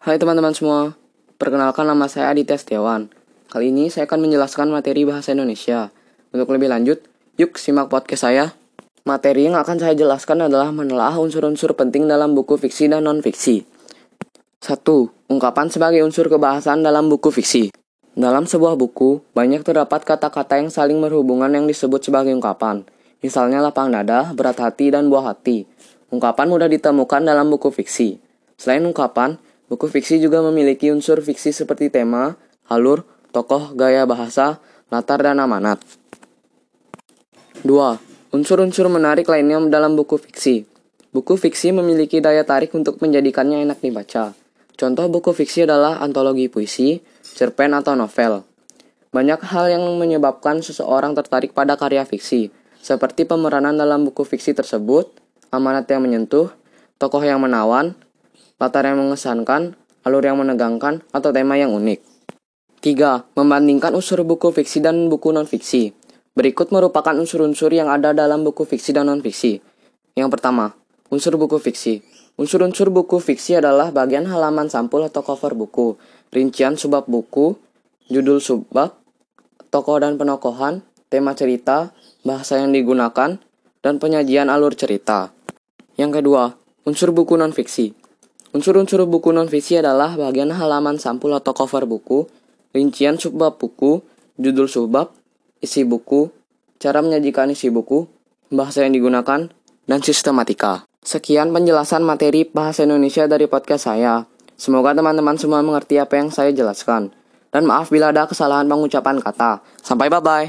Hai teman-teman semua, perkenalkan nama saya Aditya Setiawan. Kali ini saya akan menjelaskan materi bahasa Indonesia. Untuk lebih lanjut, yuk simak podcast saya. Materi yang akan saya jelaskan adalah menelaah unsur-unsur penting dalam buku fiksi dan non-fiksi. 1. Ungkapan sebagai unsur kebahasan dalam buku fiksi. Dalam sebuah buku, banyak terdapat kata-kata yang saling berhubungan yang disebut sebagai ungkapan. Misalnya lapang dada, berat hati, dan buah hati. Ungkapan mudah ditemukan dalam buku fiksi. Selain ungkapan, Buku fiksi juga memiliki unsur fiksi seperti tema, alur, tokoh, gaya bahasa, latar, dan amanat. 2. Unsur-unsur menarik lainnya dalam buku fiksi. Buku fiksi memiliki daya tarik untuk menjadikannya enak dibaca. Contoh buku fiksi adalah antologi puisi, cerpen, atau novel. Banyak hal yang menyebabkan seseorang tertarik pada karya fiksi, seperti pemeranan dalam buku fiksi tersebut, amanat yang menyentuh, tokoh yang menawan, latar yang mengesankan, alur yang menegangkan, atau tema yang unik. 3. Membandingkan unsur buku fiksi dan buku non-fiksi. Berikut merupakan unsur-unsur yang ada dalam buku fiksi dan non-fiksi. Yang pertama, unsur buku fiksi. Unsur-unsur buku fiksi adalah bagian halaman sampul atau cover buku, rincian subbab buku, judul subbab, tokoh dan penokohan, tema cerita, bahasa yang digunakan, dan penyajian alur cerita. Yang kedua, unsur buku non-fiksi. Unsur-unsur buku non-fiksi adalah bagian halaman sampul atau cover buku, rincian subbab buku, judul subbab, isi buku, cara menyajikan isi buku, bahasa yang digunakan, dan sistematika. Sekian penjelasan materi bahasa Indonesia dari podcast saya. Semoga teman-teman semua mengerti apa yang saya jelaskan. Dan maaf bila ada kesalahan pengucapan kata. Sampai bye-bye.